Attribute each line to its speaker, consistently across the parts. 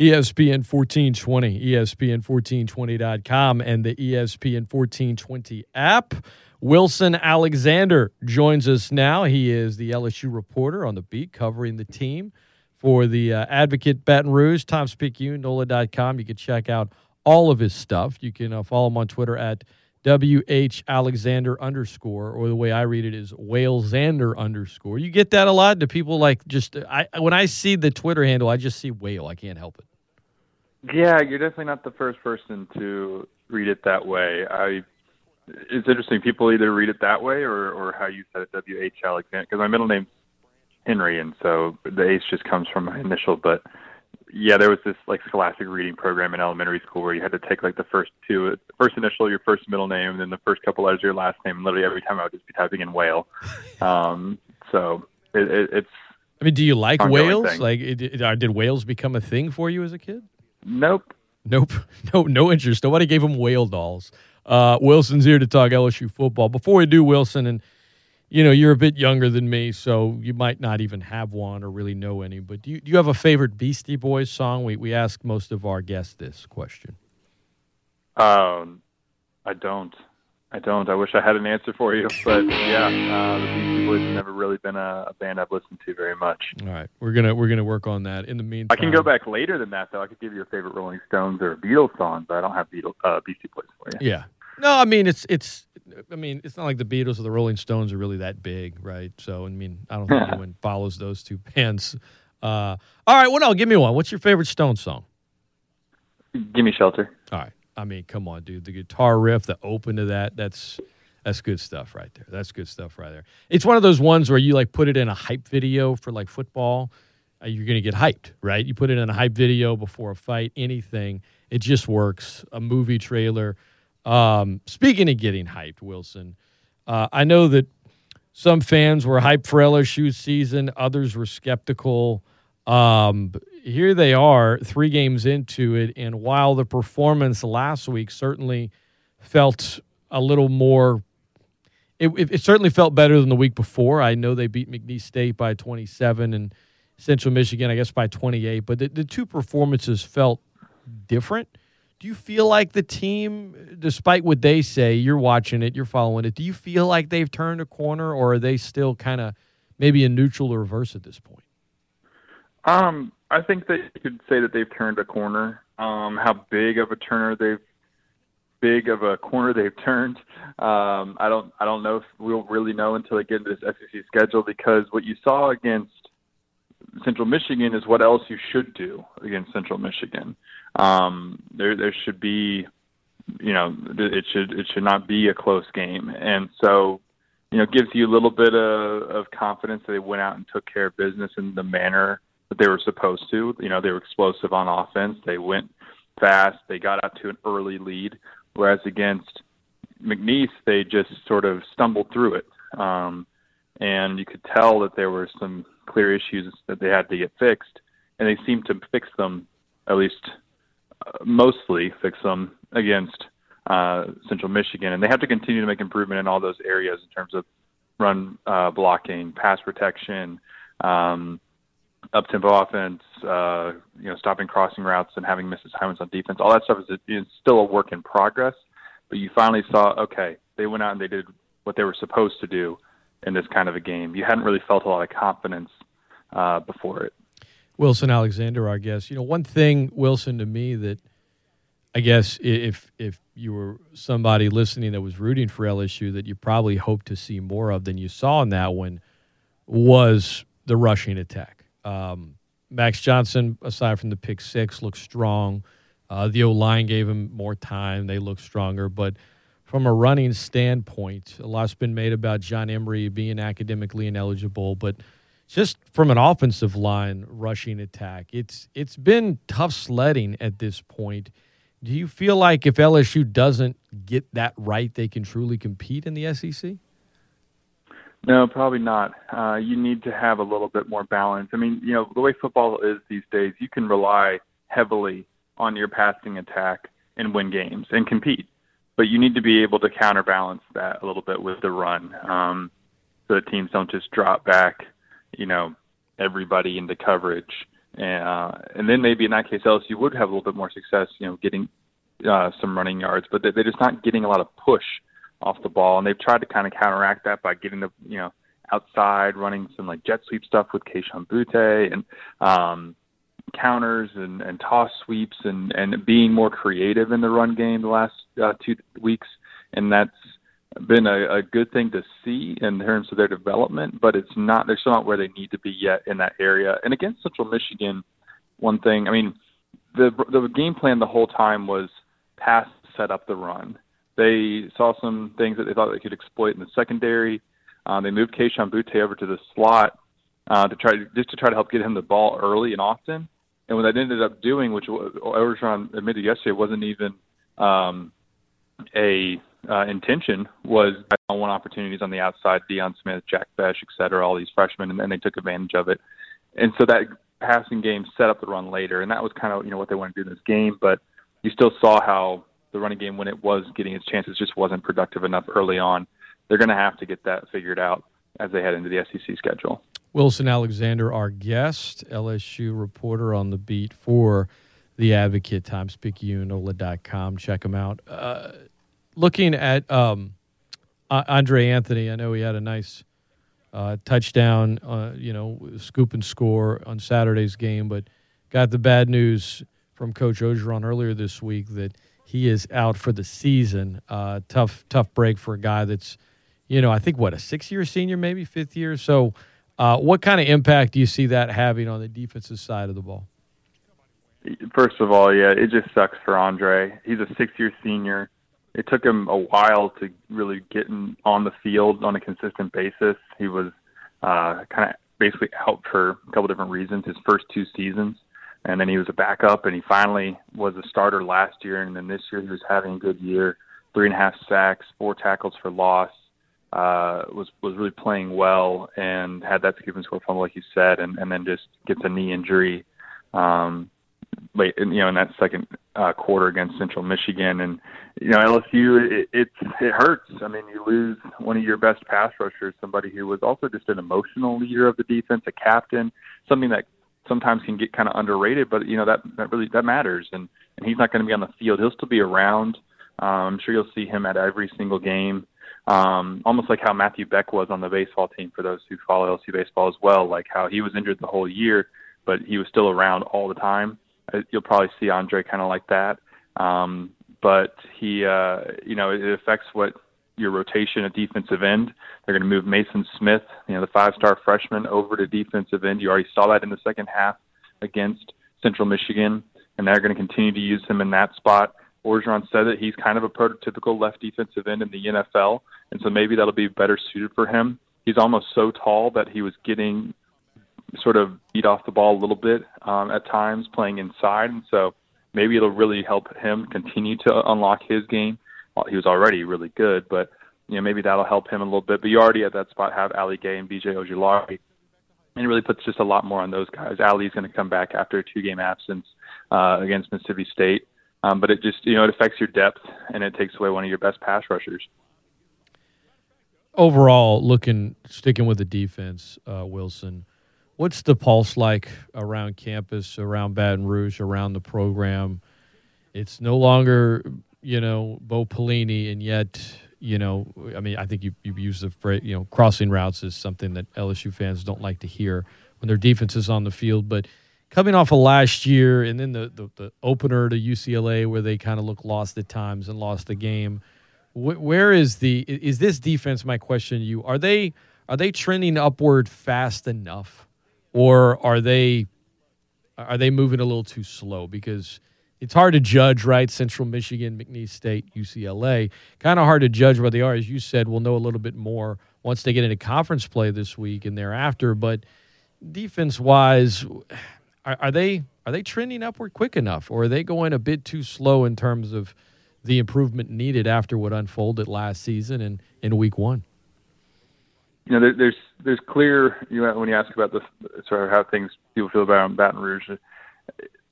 Speaker 1: ESPN 1420, ESPN1420.com, and the ESPN 1420 app. Wilson Alexander joins us now. He is the LSU reporter on the beat covering the team for the uh, Advocate Baton Rouge, Picayune, NOLA.com. You can check out all of his stuff. You can uh, follow him on Twitter at WH Alexander underscore, or the way I read it is Whalesander underscore. You get that a lot? Do people like just, I when I see the Twitter handle, I just see whale. I can't help it.
Speaker 2: Yeah, you're definitely not the first person to read it that way. I it's interesting. People either read it that way or or how you said it, W H Alexander, because my middle name's Henry, and so the H just comes from my initial. But yeah, there was this like scholastic reading program in elementary school where you had to take like the first two, first initial, your first middle name, and then the first couple letters of your last name. And literally every time I would just be typing in whale. Um, so it, it, it's.
Speaker 1: I mean, do you like whales? Thing. Like, did whales become a thing for you as a kid?
Speaker 2: Nope.
Speaker 1: Nope. No, no interest. Nobody gave him whale dolls. Uh, Wilson's here to talk LSU football. Before we do, Wilson, and you know you're a bit younger than me, so you might not even have one or really know any. But do you, do you have a favorite Beastie Boys song? We we ask most of our guests this question.
Speaker 2: Um, I don't. I don't. I wish I had an answer for you, but yeah, uh, the Beastie Boys have never really been a, a, band I've listened to very much.
Speaker 1: All right, we're gonna we're gonna work on that. In the meantime,
Speaker 2: I can go back later than that though. I could give you a favorite Rolling Stones or a Beatles song, but I don't have Beatles, uh, Beastie Boys for you.
Speaker 1: Yeah, no, I mean it's it's. I mean it's not like the Beatles or the Rolling Stones are really that big, right? So I mean I don't think anyone follows those two bands. Uh, all right, well, no, give me one. What's your favorite Stones song?
Speaker 2: Give me Shelter.
Speaker 1: All right. I mean, come on, dude. The guitar riff, the open to that, that's that's good stuff right there. That's good stuff right there. It's one of those ones where you like put it in a hype video for like football, uh, you're going to get hyped, right? You put it in a hype video before a fight, anything, it just works. A movie trailer. Um, speaking of getting hyped, Wilson, uh, I know that some fans were hyped for LSU season, others were skeptical. Um, here they are, three games into it, and while the performance last week certainly felt a little more, it, it, certainly felt better than the week before. I know they beat McNeese State by 27 and Central Michigan, I guess, by 28, but the, the two performances felt different. Do you feel like the team, despite what they say, you're watching it, you're following it, do you feel like they've turned a corner, or are they still kind of maybe in neutral or reverse at this point?
Speaker 2: Um, I think that you could say that they've turned a corner. Um, how big of a turner they've big of a corner they've turned. Um, I don't I don't know if we'll really know until they get into this SEC schedule because what you saw against Central Michigan is what else you should do against Central Michigan. Um, there there should be you know it should it should not be a close game, and so you know gives you a little bit of, of confidence that they went out and took care of business in the manner that they were supposed to. You know, they were explosive on offense. They went fast. They got out to an early lead. Whereas against McNeese, they just sort of stumbled through it. Um, and you could tell that there were some clear issues that they had to get fixed. And they seemed to fix them, at least uh, mostly fix them against uh, Central Michigan. And they have to continue to make improvement in all those areas in terms of run uh, blocking, pass protection, um, up tempo offense, uh, you know, stopping crossing routes and having misses assignments on defense. All that stuff is, is still a work in progress. But you finally saw, okay, they went out and they did what they were supposed to do in this kind of a game. You hadn't really felt a lot of confidence uh, before it.
Speaker 1: Wilson Alexander, our guest. You know, one thing, Wilson, to me that I guess if if you were somebody listening that was rooting for LSU, that you probably hoped to see more of than you saw in that one was the rushing attack um, Max Johnson, aside from the pick six, looks strong. Uh, the O line gave him more time; they look stronger. But from a running standpoint, a lot's been made about John Emery being academically ineligible, but just from an offensive line rushing attack, it's it's been tough sledding at this point. Do you feel like if LSU doesn't get that right, they can truly compete in the SEC?
Speaker 2: No, probably not. Uh, you need to have a little bit more balance. I mean, you know, the way football is these days, you can rely heavily on your passing attack and win games and compete. But you need to be able to counterbalance that a little bit with the run, um, so that teams don't just drop back, you know, everybody into coverage and, uh, and then maybe in that case LSU would have a little bit more success, you know, getting uh, some running yards, but they, they're just not getting a lot of push off the ball, and they've tried to kind of counteract that by getting the you know outside, running some like jet sweep stuff with Kayshon Boutte and um, counters and, and toss sweeps and and being more creative in the run game the last uh, two weeks, and that's been a, a good thing to see in terms of their development, but it's not they're still not where they need to be yet in that area. And against Central Michigan, one thing I mean, the the game plan the whole time was pass set up the run. They saw some things that they thought they could exploit in the secondary. Um, they moved Kayshon Boutte over to the slot uh, to try just to try to help get him the ball early and often. And what that ended up doing, which Orgeron admitted yesterday, wasn't even um, a uh, intention, was on one opportunities on the outside, Deion Smith, Jack Besh, et cetera, all these freshmen, and, and they took advantage of it. And so that passing game set up the run later, and that was kind of you know what they wanted to do in this game. But you still saw how the running game, when it was getting its chances, just wasn't productive enough early on. They're going to have to get that figured out as they head into the SEC schedule.
Speaker 1: Wilson Alexander, our guest, LSU reporter on the beat for the Advocate, TimesPicayune, Check him out. Uh, looking at um, Andre Anthony, I know he had a nice uh, touchdown, uh, you know, scoop and score on Saturday's game, but got the bad news from Coach Orgeron earlier this week that he is out for the season. Uh, tough, tough break for a guy that's, you know, I think what a six-year senior, maybe fifth year. So uh, what kind of impact do you see that having on the defensive side of the ball?
Speaker 2: First of all, yeah, it just sucks for Andre. He's a six-year senior. It took him a while to really get in, on the field on a consistent basis. He was uh, kind of basically out for a couple different reasons. His first two seasons, and then he was a backup, and he finally was a starter last year, and then this year he was having a good year. Three and a half sacks, four tackles for loss uh, was was really playing well and had that and score fumble, like you said, and, and then just gets a knee injury um, late, in, you know, in that second uh, quarter against Central Michigan, and you know LSU, it, it it hurts. I mean, you lose one of your best pass rushers, somebody who was also just an emotional leader of the defense, a captain, something that sometimes can get kind of underrated, but you know that that really that matters, and and he's not going to be on the field. He'll still be around. Um, I'm sure you'll see him at every single game um, almost like how Matthew Beck was on the baseball team for those who follow LSU baseball as well, like how he was injured the whole year, but he was still around all the time. Uh, you'll probably see Andre kind of like that. Um, but he, uh, you know, it affects what your rotation at defensive end. They're going to move Maason Smith, you know, the five-star freshman, over to defensive end. You already saw that in the second half against Central Michigan, and they're going to continue to use him in that spot. Orgeron said that he's kind of a prototypical left defensive end in the NFL, and so maybe that'll be better suited for him. He's almost so tall that he was getting sort of beat off the ball a little bit um, at times playing inside, and so maybe it'll really help him continue to unlock his game. Well, he was already really good, but you know maybe that'll help him a little bit. But you already at that spot have Ali Gaye and BJ Ojulari, and it really puts just a lot more on those guys. Ali's going to come back after a two-game absence uh, against Mississippi State. Um, but it just you know it affects your depth and it takes away one of your best pass rushers.
Speaker 1: Overall, looking sticking with the defense, uh, Wilson, what's the pulse like around campus, around Baton Rouge, around the program? It's no longer you know Bo Pelini, and yet you know I mean I think you you use the phrase you know crossing routes is something that LSU fans don't like to hear when their defense is on the field, but coming off of last year and then the, the, the opener to UCLA where they kind of look lost at times and lost the game. Wh- where is the is this defense? My question to you: Are they are they trending upward fast enough, or are they are they moving a little too slow? Because it's hard to judge, right? Central Michigan, McNeese State, UCLA, kind of hard to judge where they are. As you said, we'll know a little bit more once they get into conference play this week and thereafter. But defense wise, are, are they are they trending upward quick enough, or are they going a bit too slow in terms of the improvement needed after what unfolded last season and in week one?
Speaker 2: You know, there, there's there's clear. You know, when you ask about the sort of how things people feel about Baton Rouge,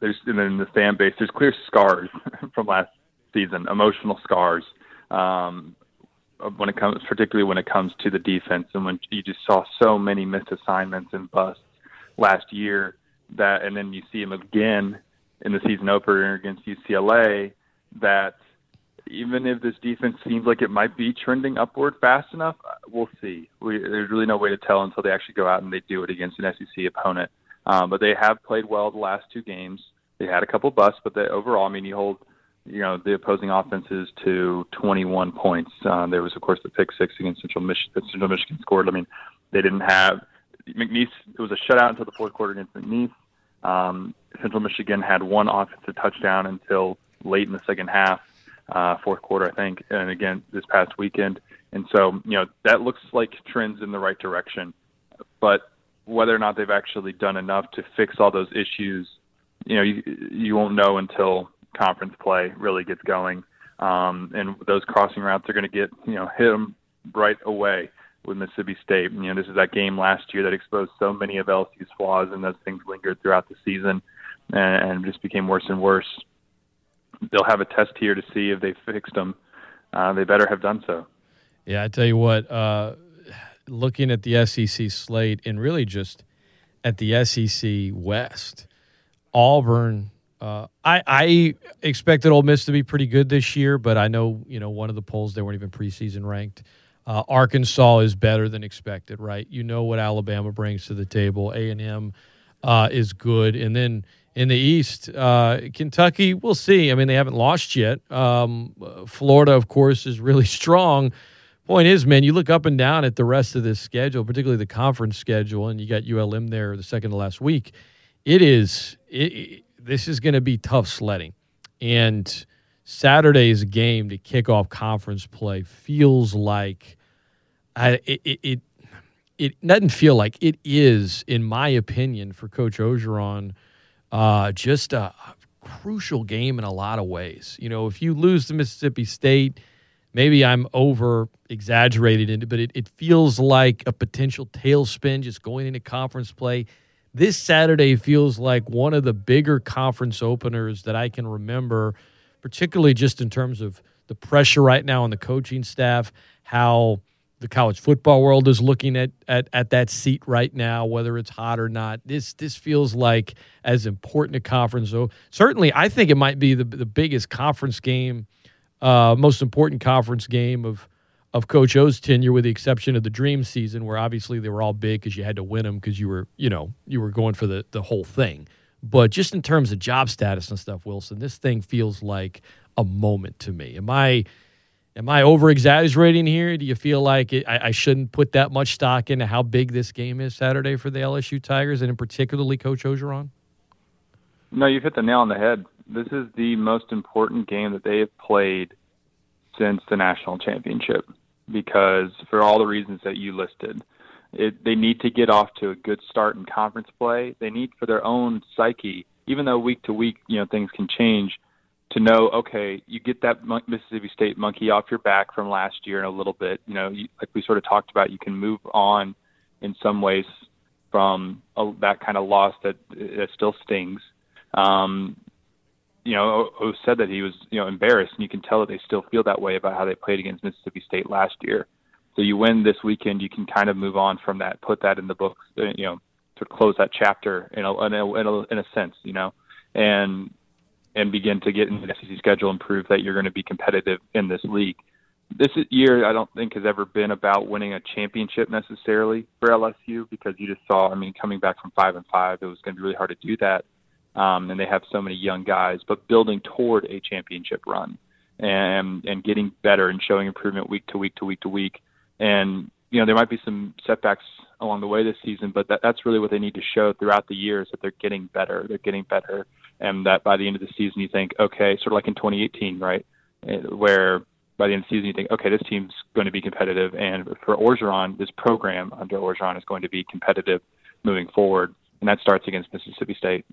Speaker 2: there's and then the fan base. There's clear scars from last season, emotional scars. Um, when it comes, particularly when it comes to the defense, and when you just saw so many missed assignments and busts last year that, and then you see him again in the season opener against UCLA. That even if this defense seems like it might be trending upward fast enough, we'll see. We, there's really no way to tell until they actually go out and they do it against an SEC opponent. Um, but they have played well the last two games. They had a couple busts, but they, overall, I mean, you hold you know the opposing offenses to 21 points. Uh, there was, of course, the pick six against Central Michigan. Central Michigan scored. I mean, they didn't have McNeese. It was a shutout until the fourth quarter against McNeese. Um, Central Michigan had one offensive touchdown until late in the second half, uh, fourth quarter, I think, and again this past weekend. And so, you know, that looks like trends in the right direction. But whether or not they've actually done enough to fix all those issues, you know, you, you won't know until conference play really gets going. Um, and those crossing routes are going to get, you know, hit them right away with Mississippi State. And, you know, this is that game last year that exposed so many of LSU's flaws, and those things lingered throughout the season and, and just became worse and worse. They'll have a test here to see if they fixed them. Uh, they better have done so.
Speaker 1: Yeah, I tell you what. Uh, looking at the SEC slate and really just at the SEC West, Auburn. Uh, I, I expected Ole Miss to be pretty good this year, but I know you know one of the polls they weren't even preseason ranked. Uh, Arkansas is better than expected, right? You know what Alabama brings to the table. A and M uh, is good, and then in the East, uh, Kentucky, we'll see. I mean, they haven't lost yet. Um, Florida, of course, is really strong. Point is, man, you look up and down at the rest of this schedule, particularly the conference schedule, and you got ULM there the second to last week. It is. It, it, this is going to be tough sledding, and Saturday's game to kick off conference play feels like I, it, it, it doesn't feel like it is, in my opinion, for Coach Orgeron, uh, just a crucial game in a lot of ways. You know, if you lose to Mississippi State, maybe I'm over exaggerated in it, but it, it feels like a potential tailspin just going into conference play. This Saturday feels like one of the bigger conference openers that I can remember, particularly just in terms of the pressure right now on the coaching staff, how the college football world is looking at, at at that seat right now, whether it's hot or not. This this feels like as important a conference. So certainly, I think it might be the the biggest conference game, uh, most important conference game of of Coach O's tenure, with the exception of the Dream season, where obviously they were all big because you had to win them because you were you know you were going for the the whole thing. But just in terms of job status and stuff, Wilson, this thing feels like a moment to me. Am I? Am I over exaggerating here? Do you feel like it, I, I, shouldn't put that much stock into how big this game is Saturday for the LSU Tigers and in particularly Coach Orgeron?
Speaker 2: No, you've hit the nail on the head. This is the most important game that they have played since the national championship because for all the reasons that you listed. It, they need to get off to a good start in conference play. They need for their own psyche, even though week to week, you know, things can change to know, okay, you get that Mississippi State monkey off your back from last year in a little bit. You know, you, like we sort of talked about, you can move on in some ways from a, that kind of loss that, that still stings. Um, you know, who said that he was, you know, embarrassed, and you can tell that they still feel that way about how they played against Mississippi State last year. So you win this weekend, you can kind of move on from that, put that in the books, uh, you know, to close that chapter in a, in a, in a, in a sense, you know, and and begin to get in the SEC schedule and prove that you're going to be competitive in this league. This year, I don't think has ever been about winning a championship necessarily for LSU because you just saw, I mean, coming back from five and five, it was going to be really hard to do that. Um, and they have so many young guys, but building toward a championship run and and getting better and showing improvement week to week to week to week. And you know, there might be some setbacks along the way this season, but that, that's really what they need to show throughout the years that they're getting better. They're getting better and that by the end of the season you think, okay, sort of like in 2018, right, where by the end of the season you think, okay, this team's going to be competitive, and for Orgeron, this program under Orgeron is going to be competitive moving forward, and that starts against Mississippi State.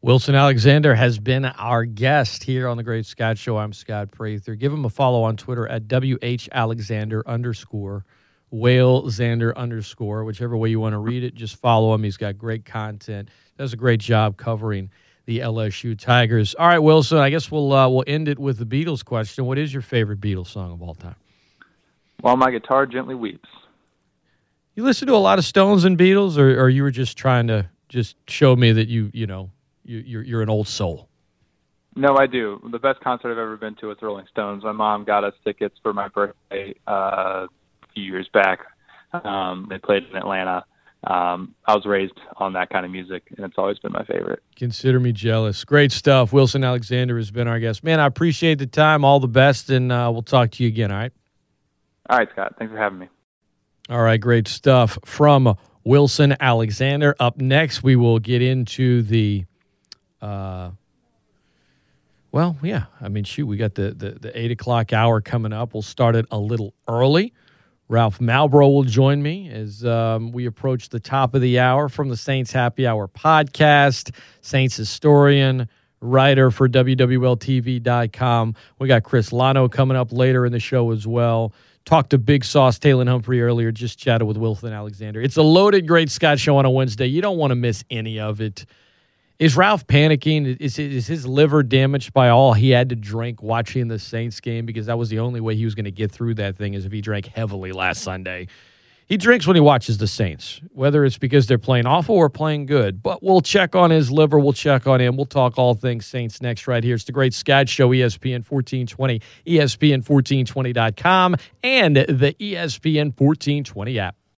Speaker 1: Wilson Alexander has been our guest here on the Great Scott Show. I'm Scott Prather. Give him a follow on Twitter at WH Alexander underscore Whale Xander underscore, whichever way you want to read it. Just follow him. He's got great content. Does a great job covering the LSU Tigers. All right, Wilson. I guess we'll uh, we'll end it with the Beatles question. What is your favorite Beatles song of all time?
Speaker 2: While my guitar gently weeps.
Speaker 1: You listen to a lot of Stones and Beatles, or, or you were just trying to just show me that you you know you, you're you're an old soul.
Speaker 2: No, I do. The best concert I've ever been to was Rolling Stones. My mom got us tickets for my birthday uh, a few years back. Um, they played in Atlanta. Um, I was raised on that kind of music, and it's always been my favorite.
Speaker 1: Consider me jealous. Great stuff. Wilson Alexander has been our guest. Man, I appreciate the time. All the best, and uh, we'll talk to you again. All right.
Speaker 2: All right, Scott. Thanks for having me.
Speaker 1: All right, great stuff from Wilson Alexander. Up next, we will get into the. Uh, well, yeah. I mean, shoot, we got the, the, the eight o'clock hour coming up. We'll start it a little early. Ralph Malbrough will join me as um, we approach the top of the hour from the Saints Happy Hour podcast. Saints historian, writer for WWLTV.com. We got Chris Lano coming up later in the show as well. Talked to Big Sauce Taylor Humphrey earlier, just chatted with Wilson Alexander. It's a loaded Great Scott show on a Wednesday. You don't want to miss any of it. Is Ralph panicking? Is, is his liver damaged by all he had to drink watching the Saints game? Because that was the only way he was going to get through that thing is if he drank heavily last Sunday. He drinks when he watches the Saints, whether it's because they're playing awful or playing good. But we'll check on his liver. We'll check on him. We'll talk all things Saints next right here. It's the Great Scott Show, ESPN 1420, ESPN1420.com, and the ESPN 1420 app.